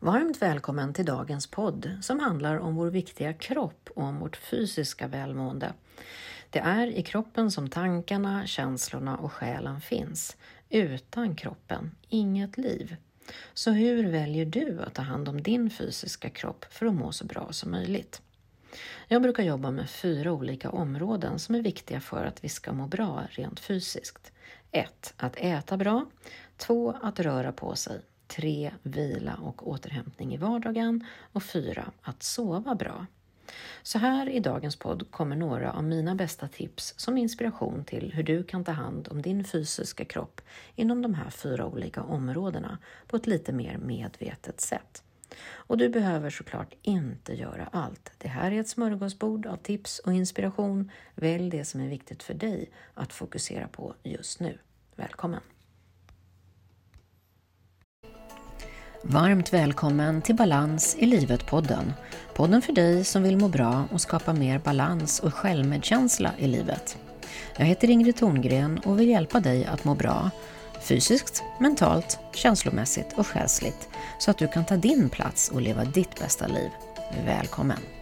Varmt välkommen till dagens podd som handlar om vår viktiga kropp och om vårt fysiska välmående. Det är i kroppen som tankarna, känslorna och själen finns. Utan kroppen, inget liv. Så hur väljer du att ta hand om din fysiska kropp för att må så bra som möjligt? Jag brukar jobba med fyra olika områden som är viktiga för att vi ska må bra rent fysiskt. 1. Att äta bra. 2. Att röra på sig. 3. Vila och återhämtning i vardagen. Och 4. Att sova bra. Så här i dagens podd kommer några av mina bästa tips som inspiration till hur du kan ta hand om din fysiska kropp inom de här fyra olika områdena på ett lite mer medvetet sätt. Och du behöver såklart inte göra allt. Det här är ett smörgåsbord av tips och inspiration. Välj det som är viktigt för dig att fokusera på just nu. Välkommen! Varmt välkommen till Balans i livet-podden. Podden för dig som vill må bra och skapa mer balans och självmedkänsla i livet. Jag heter Ingrid Thorngren och vill hjälpa dig att må bra fysiskt, mentalt, känslomässigt och själsligt så att du kan ta din plats och leva ditt bästa liv. Välkommen!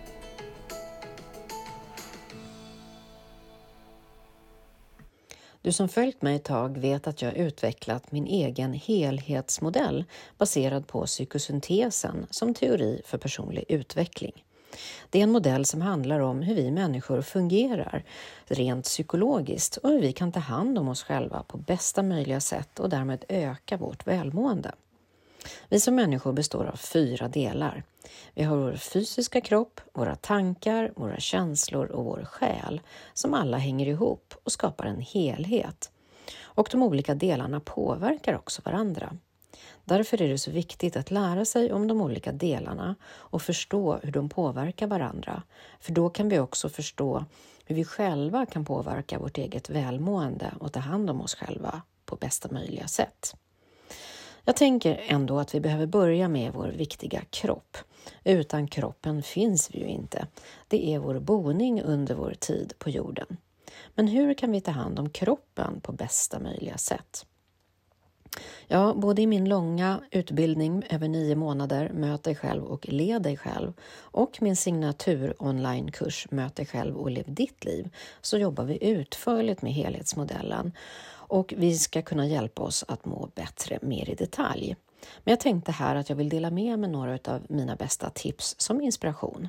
Du som följt mig ett tag vet att jag utvecklat min egen helhetsmodell baserad på psykosyntesen som teori för personlig utveckling. Det är en modell som handlar om hur vi människor fungerar rent psykologiskt och hur vi kan ta hand om oss själva på bästa möjliga sätt och därmed öka vårt välmående. Vi som människor består av fyra delar. Vi har vår fysiska kropp, våra tankar, våra känslor och vår själ som alla hänger ihop och skapar en helhet. Och de olika delarna påverkar också varandra. Därför är det så viktigt att lära sig om de olika delarna och förstå hur de påverkar varandra. För då kan vi också förstå hur vi själva kan påverka vårt eget välmående och ta hand om oss själva på bästa möjliga sätt. Jag tänker ändå att vi behöver börja med vår viktiga kropp. Utan kroppen finns vi ju inte. Det är vår boning under vår tid på jorden. Men hur kan vi ta hand om kroppen på bästa möjliga sätt? Ja, både i min långa utbildning över nio månader, Möt dig själv och led dig själv och min signatur onlinekurs Möt dig själv och lev ditt liv så jobbar vi utförligt med helhetsmodellen och vi ska kunna hjälpa oss att må bättre mer i detalj. Men jag tänkte här att jag vill dela med mig några av mina bästa tips som inspiration.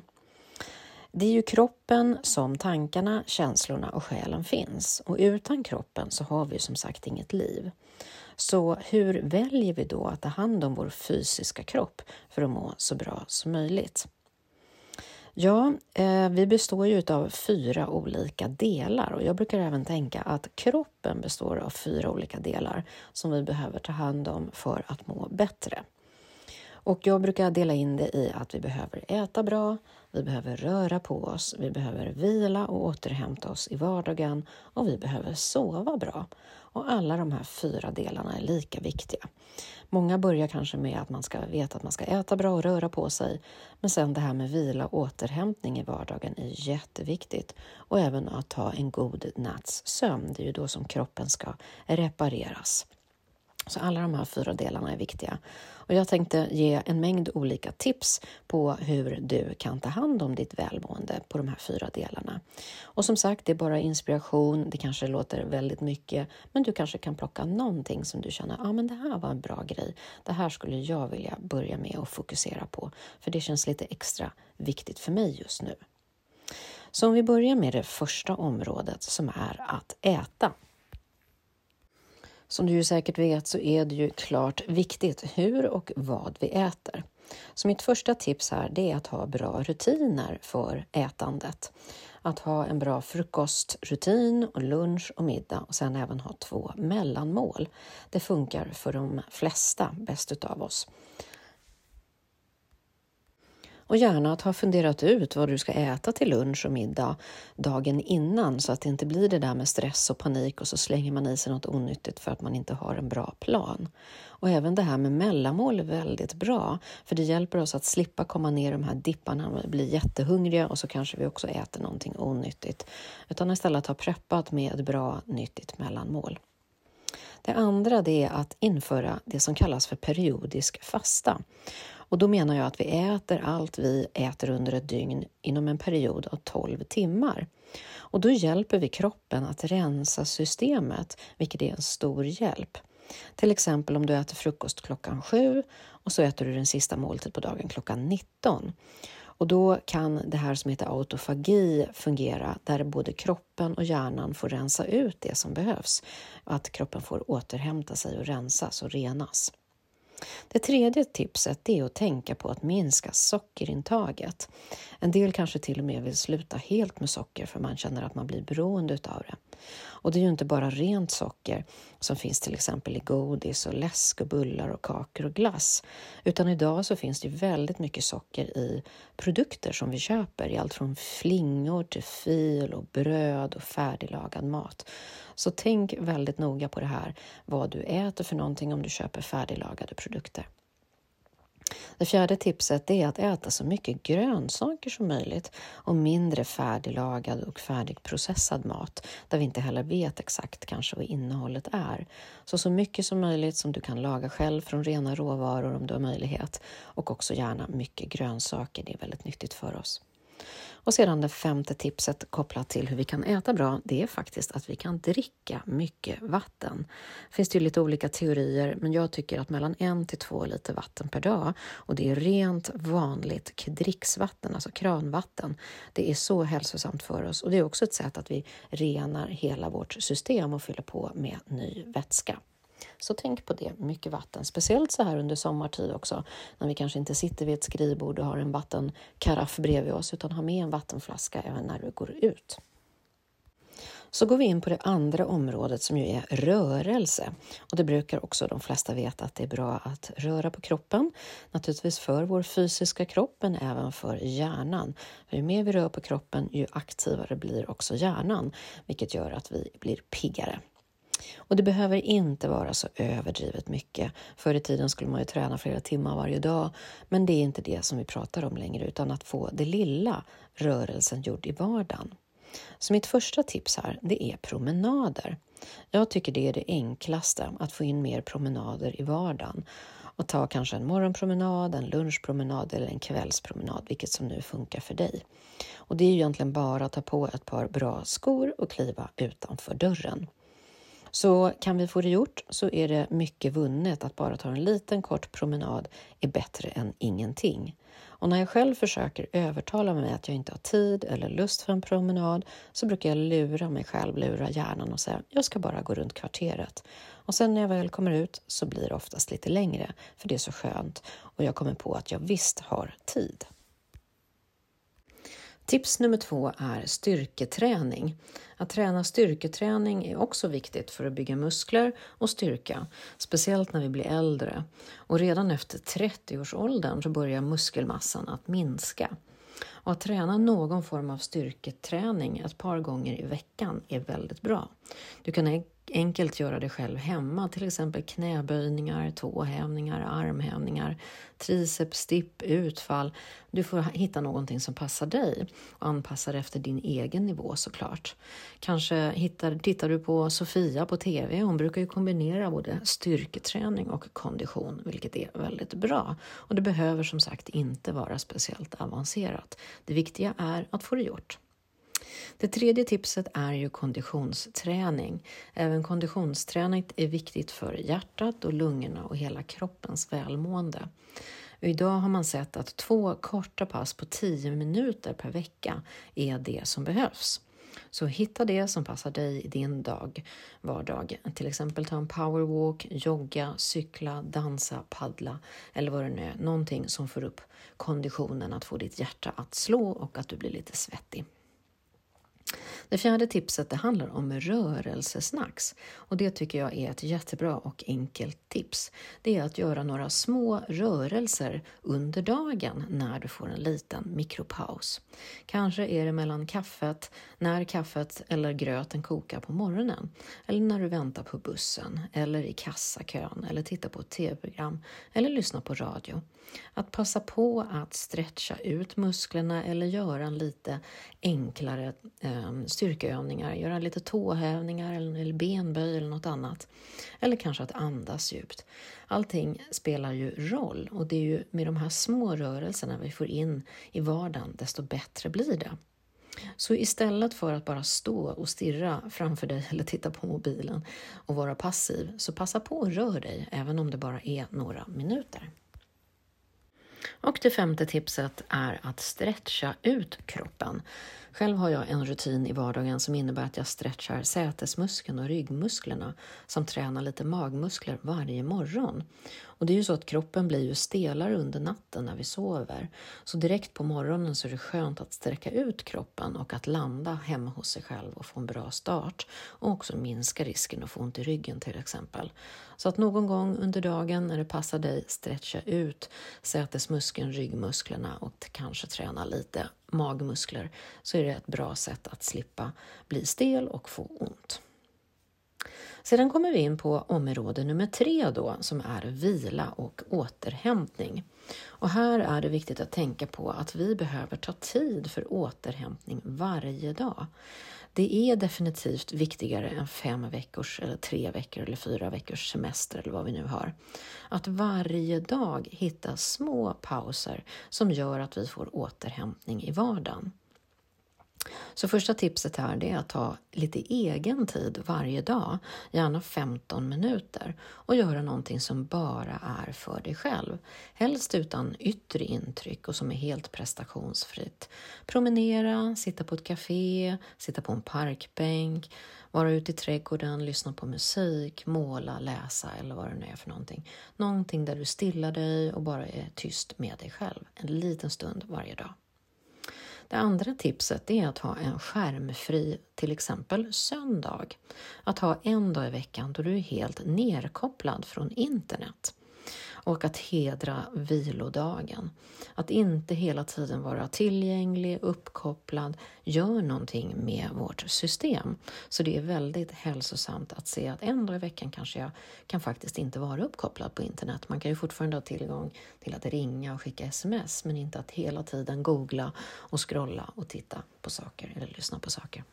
Det är ju kroppen som tankarna, känslorna och själen finns och utan kroppen så har vi som sagt inget liv. Så hur väljer vi då att ta hand om vår fysiska kropp för att må så bra som möjligt? Ja, eh, vi består ju av fyra olika delar och jag brukar även tänka att kroppen består av fyra olika delar som vi behöver ta hand om för att må bättre. Och jag brukar dela in det i att vi behöver äta bra, vi behöver röra på oss, vi behöver vila och återhämta oss i vardagen och vi behöver sova bra. Och alla de här fyra delarna är lika viktiga. Många börjar kanske med att man ska veta att man ska äta bra och röra på sig. Men sen det här med vila och återhämtning i vardagen är jätteviktigt. Och även att ta en god natts sömn. Det är ju då som kroppen ska repareras. Så alla de här fyra delarna är viktiga. Och jag tänkte ge en mängd olika tips på hur du kan ta hand om ditt välmående på de här fyra delarna. Och som sagt, det är bara inspiration. Det kanske låter väldigt mycket, men du kanske kan plocka någonting som du känner, ja ah, men det här var en bra grej. Det här skulle jag vilja börja med och fokusera på, för det känns lite extra viktigt för mig just nu. Så om vi börjar med det första området som är att äta. Som du ju säkert vet så är det ju klart viktigt hur och vad vi äter. Så mitt första tips här det är att ha bra rutiner för ätandet. Att ha en bra frukostrutin och lunch och middag och sen även ha två mellanmål. Det funkar för de flesta bäst utav oss. Och gärna att ha funderat ut vad du ska äta till lunch och middag dagen innan så att det inte blir det där med stress och panik och så slänger man i sig något onyttigt för att man inte har en bra plan. Och även det här med mellanmål är väldigt bra för det hjälper oss att slippa komma ner i de här dipparna och bli jättehungriga och så kanske vi också äter någonting onyttigt. Utan istället ha preppat med ett bra nyttigt mellanmål. Det andra det är att införa det som kallas för periodisk fasta. Och då menar jag att vi äter allt vi äter under ett dygn inom en period av 12 timmar. Och då hjälper vi kroppen att rensa systemet, vilket är en stor hjälp. Till exempel om du äter frukost klockan sju och så äter du din sista måltid på dagen klockan 19. Och då kan det här som heter autofagi fungera där både kroppen och hjärnan får rensa ut det som behövs. Att kroppen får återhämta sig och rensas och renas. Det tredje tipset är att tänka på att minska sockerintaget. En del kanske till och med vill sluta helt med socker för man känner att man blir beroende utav det. Och det är ju inte bara rent socker som finns till exempel i godis och läsk och bullar och kakor och glass. Utan idag så finns det väldigt mycket socker i produkter som vi köper, i allt från flingor till fil och bröd och färdiglagad mat. Så tänk väldigt noga på det här, vad du äter för någonting om du köper färdiglagade produkter. Det fjärde tipset är att äta så mycket grönsaker som möjligt och mindre färdiglagad och färdigprocessad mat där vi inte heller vet exakt kanske vad innehållet är. Så så mycket som möjligt som du kan laga själv från rena råvaror om du har möjlighet och också gärna mycket grönsaker, det är väldigt nyttigt för oss. Och sedan det femte tipset kopplat till hur vi kan äta bra, det är faktiskt att vi kan dricka mycket vatten. Det finns ju lite olika teorier, men jag tycker att mellan en till två liter vatten per dag och det är rent vanligt dricksvatten, alltså kranvatten. Det är så hälsosamt för oss och det är också ett sätt att vi renar hela vårt system och fyller på med ny vätska. Så tänk på det, mycket vatten. Speciellt så här under sommartid också, när vi kanske inte sitter vid ett skrivbord och har en vattenkaraff bredvid oss, utan har med en vattenflaska även när du går ut. Så går vi in på det andra området som ju är rörelse. Och det brukar också de flesta veta att det är bra att röra på kroppen. Naturligtvis för vår fysiska kropp men även för hjärnan. För ju mer vi rör på kroppen ju aktivare blir också hjärnan vilket gör att vi blir piggare. Och det behöver inte vara så överdrivet mycket. Förr i tiden skulle man ju träna flera timmar varje dag, men det är inte det som vi pratar om längre, utan att få det lilla rörelsen gjord i vardagen. Så mitt första tips här, det är promenader. Jag tycker det är det enklaste, att få in mer promenader i vardagen och ta kanske en morgonpromenad, en lunchpromenad eller en kvällspromenad, vilket som nu funkar för dig. Och det är ju egentligen bara att ta på ett par bra skor och kliva utanför dörren. Så kan vi få det gjort så är det mycket vunnet att bara ta en liten kort promenad är bättre än ingenting. Och när jag själv försöker övertala mig att jag inte har tid eller lust för en promenad så brukar jag lura mig själv, lura hjärnan och säga jag ska bara gå runt kvarteret. Och sen när jag väl kommer ut så blir det oftast lite längre för det är så skönt och jag kommer på att jag visst har tid. Tips nummer två är styrketräning. Att träna styrketräning är också viktigt för att bygga muskler och styrka, speciellt när vi blir äldre. Och redan efter 30-årsåldern så börjar muskelmassan att minska. Och att träna någon form av styrketräning ett par gånger i veckan är väldigt bra. Du kan enkelt göra det själv hemma, till exempel knäböjningar, tåhävningar, armhävningar, triceps, stipp, utfall. Du får hitta någonting som passar dig och anpassa det efter din egen nivå såklart. Kanske hittar, tittar du på Sofia på TV, hon brukar ju kombinera både styrketräning och kondition, vilket är väldigt bra. Och det behöver som sagt inte vara speciellt avancerat. Det viktiga är att få det gjort. Det tredje tipset är ju konditionsträning. Även konditionsträning är viktigt för hjärtat och lungorna och hela kroppens välmående. idag har man sett att två korta pass på 10 minuter per vecka är det som behövs. Så hitta det som passar dig i din dag, vardag. Till exempel ta en powerwalk, jogga, cykla, dansa, paddla eller vad det nu är. Någonting som får upp konditionen att få ditt hjärta att slå och att du blir lite svettig. Det fjärde tipset det handlar om rörelsesnacks och det tycker jag är ett jättebra och enkelt tips. Det är att göra några små rörelser under dagen när du får en liten mikropaus. Kanske är det mellan kaffet, när kaffet eller gröten kokar på morgonen eller när du väntar på bussen eller i kassakön eller tittar på ett tv-program eller lyssnar på radio. Att passa på att stretcha ut musklerna eller göra en lite enklare eh, styrkeövningar, göra lite tåhävningar eller benböj eller något annat. Eller kanske att andas djupt. Allting spelar ju roll och det är ju med de här små rörelserna vi får in i vardagen, desto bättre blir det. Så istället för att bara stå och stirra framför dig eller titta på mobilen och vara passiv, så passa på att rör dig, även om det bara är några minuter. Och det femte tipset är att stretcha ut kroppen. Själv har jag en rutin i vardagen som innebär att jag stretchar sätesmuskeln och ryggmusklerna samt tränar lite magmuskler varje morgon. Och det är ju så att kroppen blir ju stelare under natten när vi sover. Så direkt på morgonen så är det skönt att sträcka ut kroppen och att landa hemma hos sig själv och få en bra start och också minska risken att få ont i ryggen till exempel. Så att någon gång under dagen när det passar dig stretcha ut sätesmuskeln, ryggmusklerna och kanske träna lite magmuskler så är det ett bra sätt att slippa bli stel och få ont. Sedan kommer vi in på område nummer tre då, som är vila och återhämtning. Och här är det viktigt att tänka på att vi behöver ta tid för återhämtning varje dag. Det är definitivt viktigare än fem veckors, eller tre veckor eller fyra veckors semester eller vad vi nu har. Att varje dag hitta små pauser som gör att vi får återhämtning i vardagen. Så första tipset här är att ta lite egen tid varje dag, gärna 15 minuter, och göra någonting som bara är för dig själv. Helst utan yttre intryck och som är helt prestationsfritt. Promenera, sitta på ett café, sitta på en parkbänk, vara ute i trädgården, lyssna på musik, måla, läsa eller vad det nu är för någonting. Någonting där du stillar dig och bara är tyst med dig själv en liten stund varje dag. Det andra tipset är att ha en skärmfri, till exempel söndag. Att ha en dag i veckan då du är helt nerkopplad från internet och att hedra vilodagen. Att inte hela tiden vara tillgänglig, uppkopplad, gör någonting med vårt system. Så det är väldigt hälsosamt att se att en dag i veckan kanske jag kan faktiskt inte vara uppkopplad på internet. Man kan ju fortfarande ha tillgång till att ringa och skicka sms men inte att hela tiden googla och scrolla och titta på saker eller lyssna på saker.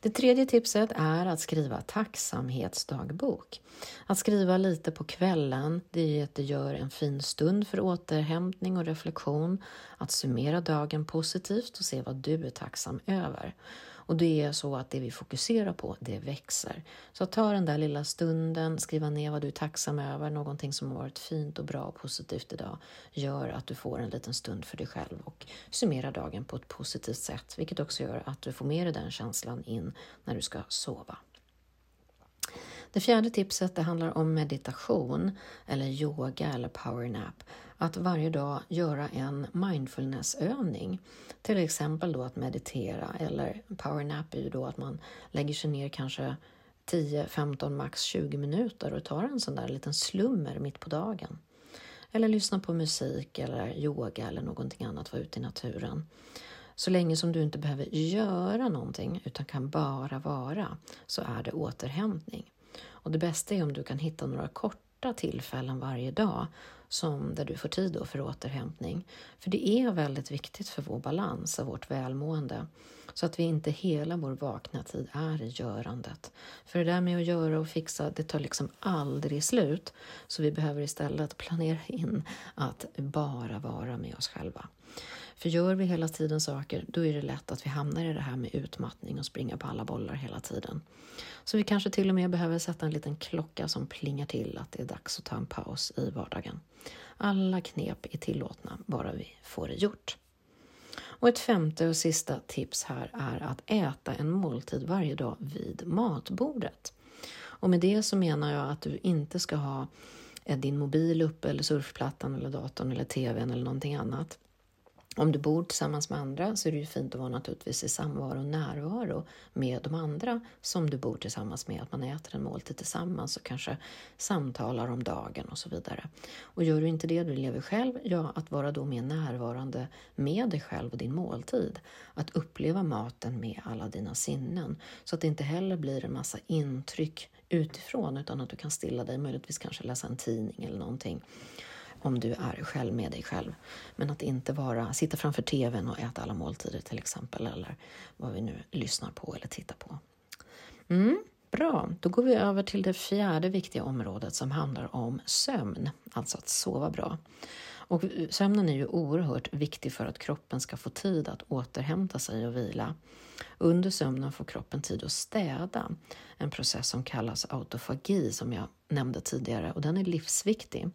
Det tredje tipset är att skriva tacksamhetsdagbok. Att skriva lite på kvällen, det gör en fin stund för återhämtning och reflektion. Att summera dagen positivt och se vad du är tacksam över. Och det är så att det vi fokuserar på, det växer. Så ta den där lilla stunden, skriva ner vad du är tacksam över, någonting som har varit fint och bra och positivt idag, gör att du får en liten stund för dig själv och summerar dagen på ett positivt sätt, vilket också gör att du får med dig den känslan in när du ska sova. Det fjärde tipset det handlar om meditation eller yoga eller powernap. Att varje dag göra en mindfulnessövning. Till exempel då att meditera eller powernap är ju då att man lägger sig ner kanske 10, 15, max 20 minuter och tar en sån där liten slummer mitt på dagen. Eller lyssna på musik eller yoga eller någonting annat, vara ute i naturen. Så länge som du inte behöver göra någonting utan kan bara vara så är det återhämtning. Och det bästa är om du kan hitta några korta tillfällen varje dag som där du får tid då för återhämtning. För det är väldigt viktigt för vår balans och vårt välmående. Så att vi inte hela vår vakna tid är i görandet. För det där med att göra och fixa, det tar liksom aldrig slut. Så vi behöver istället planera in att bara vara med oss själva. För gör vi hela tiden saker, då är det lätt att vi hamnar i det här med utmattning och springa på alla bollar hela tiden. Så vi kanske till och med behöver sätta en liten klocka som plingar till att det är dags att ta en paus i vardagen. Alla knep är tillåtna, bara vi får det gjort. Och ett femte och sista tips här är att äta en måltid varje dag vid matbordet. Och med det så menar jag att du inte ska ha eh, din mobil uppe eller surfplattan eller datorn eller tvn eller någonting annat. Om du bor tillsammans med andra så är det ju fint att vara naturligtvis i samvaro och närvaro med de andra som du bor tillsammans med, att man äter en måltid tillsammans och kanske samtalar om dagen och så vidare. Och gör du inte det, du lever själv, ja, att vara då mer närvarande med dig själv och din måltid. Att uppleva maten med alla dina sinnen, så att det inte heller blir en massa intryck utifrån utan att du kan stilla dig, möjligtvis kanske läsa en tidning eller någonting om du är själv med dig själv. Men att inte vara, sitta framför TVn och äta alla måltider till exempel, eller vad vi nu lyssnar på eller tittar på. Mm, bra, då går vi över till det fjärde viktiga området som handlar om sömn, alltså att sova bra. Och sömnen är ju oerhört viktig för att kroppen ska få tid att återhämta sig och vila. Under sömnen får kroppen tid att städa, en process som kallas autofagi som jag nämnde tidigare och den är livsviktig.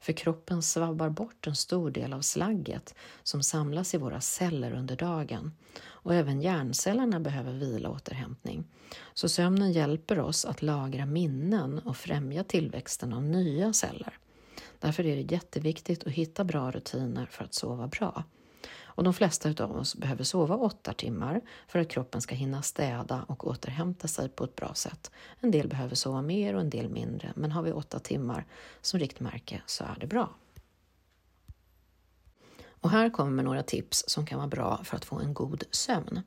För kroppen svabbar bort en stor del av slagget som samlas i våra celler under dagen. Och även hjärncellerna behöver vila och återhämtning. Så sömnen hjälper oss att lagra minnen och främja tillväxten av nya celler. Därför är det jätteviktigt att hitta bra rutiner för att sova bra. Och de flesta av oss behöver sova åtta timmar för att kroppen ska hinna städa och återhämta sig på ett bra sätt. En del behöver sova mer och en del mindre, men har vi åtta timmar som riktmärke så är det bra. Och här kommer några tips som kan vara bra för att få en god sömn.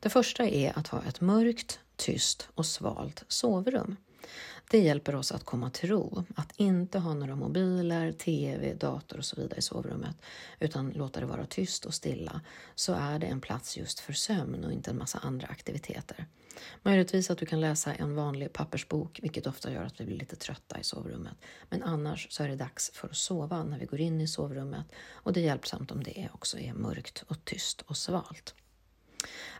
Det första är att ha ett mörkt, tyst och svalt sovrum. Det hjälper oss att komma till ro, att inte ha några mobiler, tv, dator och så vidare i sovrummet, utan låta det vara tyst och stilla, så är det en plats just för sömn och inte en massa andra aktiviteter. Möjligtvis att du kan läsa en vanlig pappersbok, vilket ofta gör att vi blir lite trötta i sovrummet. Men annars så är det dags för att sova när vi går in i sovrummet och det är hjälpsamt om det också är mörkt och tyst och svalt.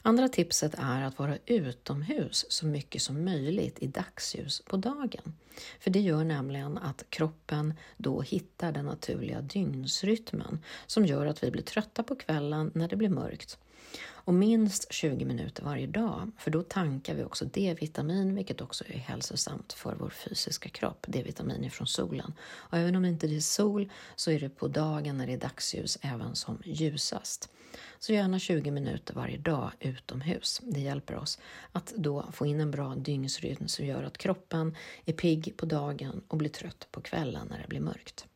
Andra tipset är att vara utomhus så mycket som möjligt i dagsljus på dagen. För det gör nämligen att kroppen då hittar den naturliga dygnsrytmen som gör att vi blir trötta på kvällen när det blir mörkt. Och minst 20 minuter varje dag, för då tankar vi också D-vitamin, vilket också är hälsosamt för vår fysiska kropp. D-vitamin är från solen. Och även om det inte är sol så är det på dagen när det är dagsljus även som ljusast. Så gärna 20 minuter varje dag utomhus. Det hjälper oss att då få in en bra dygnsrytm som gör att kroppen är pigg på dagen och blir trött på kvällen när det blir mörkt.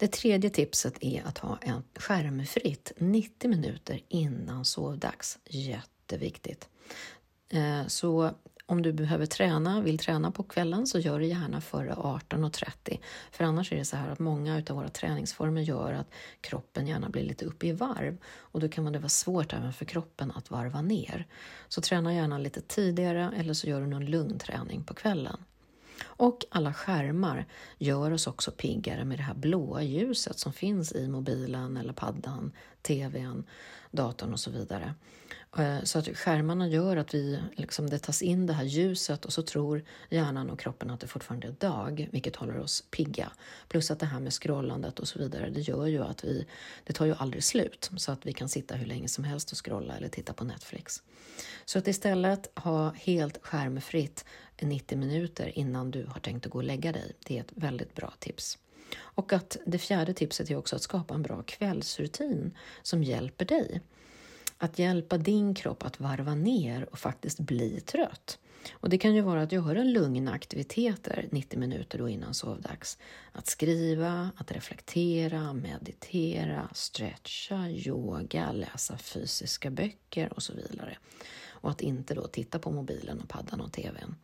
Det tredje tipset är att ha en skärmfritt 90 minuter innan sovdags. Jätteviktigt. Eh, så om du behöver träna, vill träna på kvällen så gör det gärna före 18.30. För annars är det så här att många av våra träningsformer gör att kroppen gärna blir lite uppe i varv och då kan det vara svårt även för kroppen att varva ner. Så träna gärna lite tidigare eller så gör du någon lugn träning på kvällen. Och alla skärmar gör oss också piggare med det här blåa ljuset som finns i mobilen eller paddan, tvn, datorn och så vidare. Eh, så att skärmarna gör att vi, liksom, det tas in det här ljuset och så tror hjärnan och kroppen att det fortfarande är dag, vilket håller oss pigga. Plus att det här med scrollandet och så vidare, det gör ju att vi, det tar ju aldrig slut, så att vi kan sitta hur länge som helst och scrolla eller titta på Netflix. Så att istället ha helt skärmfritt 90 minuter innan du har tänkt att gå och lägga dig, det är ett väldigt bra tips. Och att det fjärde tipset är också att skapa en bra kvällsrutin som hjälper dig. Att hjälpa din kropp att varva ner och faktiskt bli trött. Och Det kan ju vara att göra lugna aktiviteter 90 minuter då innan sovdags. Att skriva, att reflektera, meditera, stretcha, yoga, läsa fysiska böcker och så vidare. Och att inte då titta på mobilen och paddan och tvn.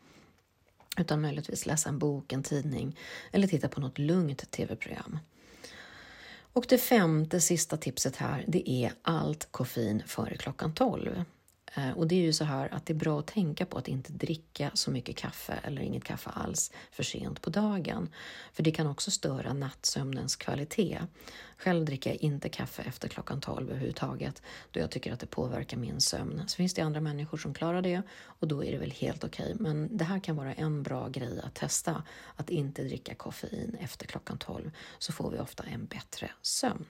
Utan möjligtvis läsa en bok, en tidning eller titta på något lugnt tv-program. Och det femte sista tipset här, det är allt koffein före klockan 12. Eh, och det är ju så här att det är bra att tänka på att inte dricka så mycket kaffe eller inget kaffe alls för sent på dagen. För det kan också störa nattsömnens kvalitet. Själv dricker jag inte kaffe efter klockan 12 överhuvudtaget då jag tycker att det påverkar min sömn. Så finns det andra människor som klarar det och då är det väl helt okej. Okay. Men det här kan vara en bra grej att testa, att inte dricka koffein efter klockan 12 så får vi ofta en bättre sömn.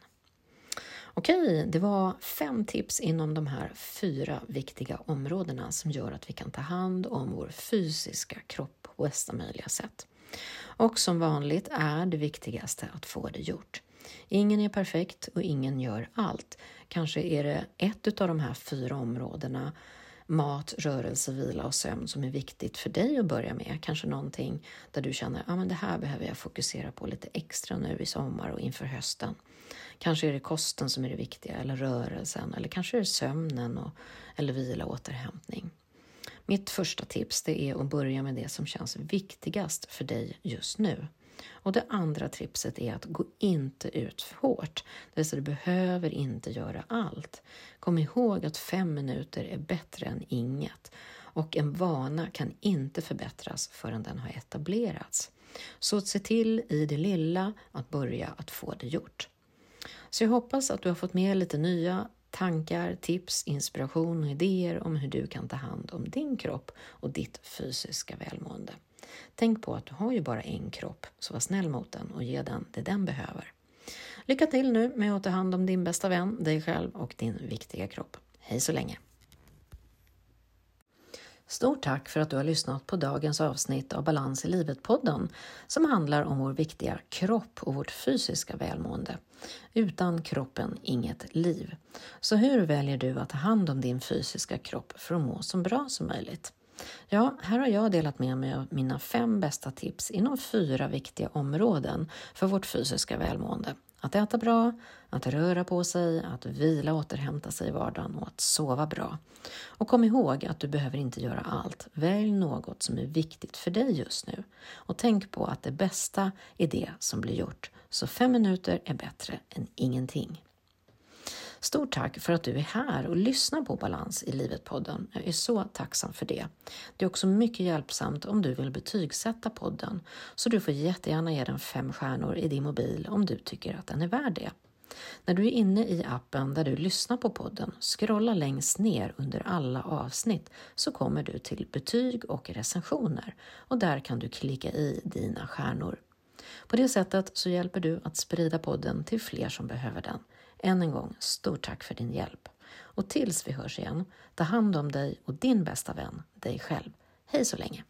Okej, det var fem tips inom de här fyra viktiga områdena som gör att vi kan ta hand om vår fysiska kropp på bästa möjliga sätt. Och som vanligt är det viktigaste att få det gjort. Ingen är perfekt och ingen gör allt. Kanske är det ett av de här fyra områdena mat, rörelse, vila och sömn som är viktigt för dig att börja med. Kanske någonting där du känner att ah, det här behöver jag fokusera på lite extra nu i sommar och inför hösten. Kanske är det kosten som är det viktiga, eller rörelsen, eller kanske är det sömnen, och, eller vila och återhämtning. Mitt första tips det är att börja med det som känns viktigast för dig just nu. Och det andra tipset är att gå inte ut för hårt. Det vill säga, du behöver inte göra allt. Kom ihåg att fem minuter är bättre än inget och en vana kan inte förbättras förrän den har etablerats. Så se till i det lilla att börja att få det gjort. Så jag hoppas att du har fått med lite nya tankar, tips, inspiration och idéer om hur du kan ta hand om din kropp och ditt fysiska välmående. Tänk på att du har ju bara en kropp, så var snäll mot den och ge den det den behöver. Lycka till nu med att ta hand om din bästa vän, dig själv och din viktiga kropp. Hej så länge! Stort tack för att du har lyssnat på dagens avsnitt av Balans i livet-podden som handlar om vår viktiga kropp och vårt fysiska välmående. Utan kroppen inget liv. Så hur väljer du att ta hand om din fysiska kropp för att må så bra som möjligt? Ja, här har jag delat med mig av mina fem bästa tips inom fyra viktiga områden för vårt fysiska välmående. Att äta bra, att röra på sig, att vila och återhämta sig i vardagen och att sova bra. Och kom ihåg att du behöver inte göra allt. Välj något som är viktigt för dig just nu. Och tänk på att det bästa är det som blir gjort. Så fem minuter är bättre än ingenting. Stort tack för att du är här och lyssnar på Balans i livet-podden. Jag är så tacksam för det. Det är också mycket hjälpsamt om du vill betygsätta podden, så du får jättegärna ge den fem stjärnor i din mobil om du tycker att den är värd det. När du är inne i appen där du lyssnar på podden, scrolla längst ner under alla avsnitt så kommer du till betyg och recensioner och där kan du klicka i dina stjärnor. På det sättet så hjälper du att sprida podden till fler som behöver den. Än en gång, stort tack för din hjälp. Och tills vi hörs igen, ta hand om dig och din bästa vän, dig själv. Hej så länge!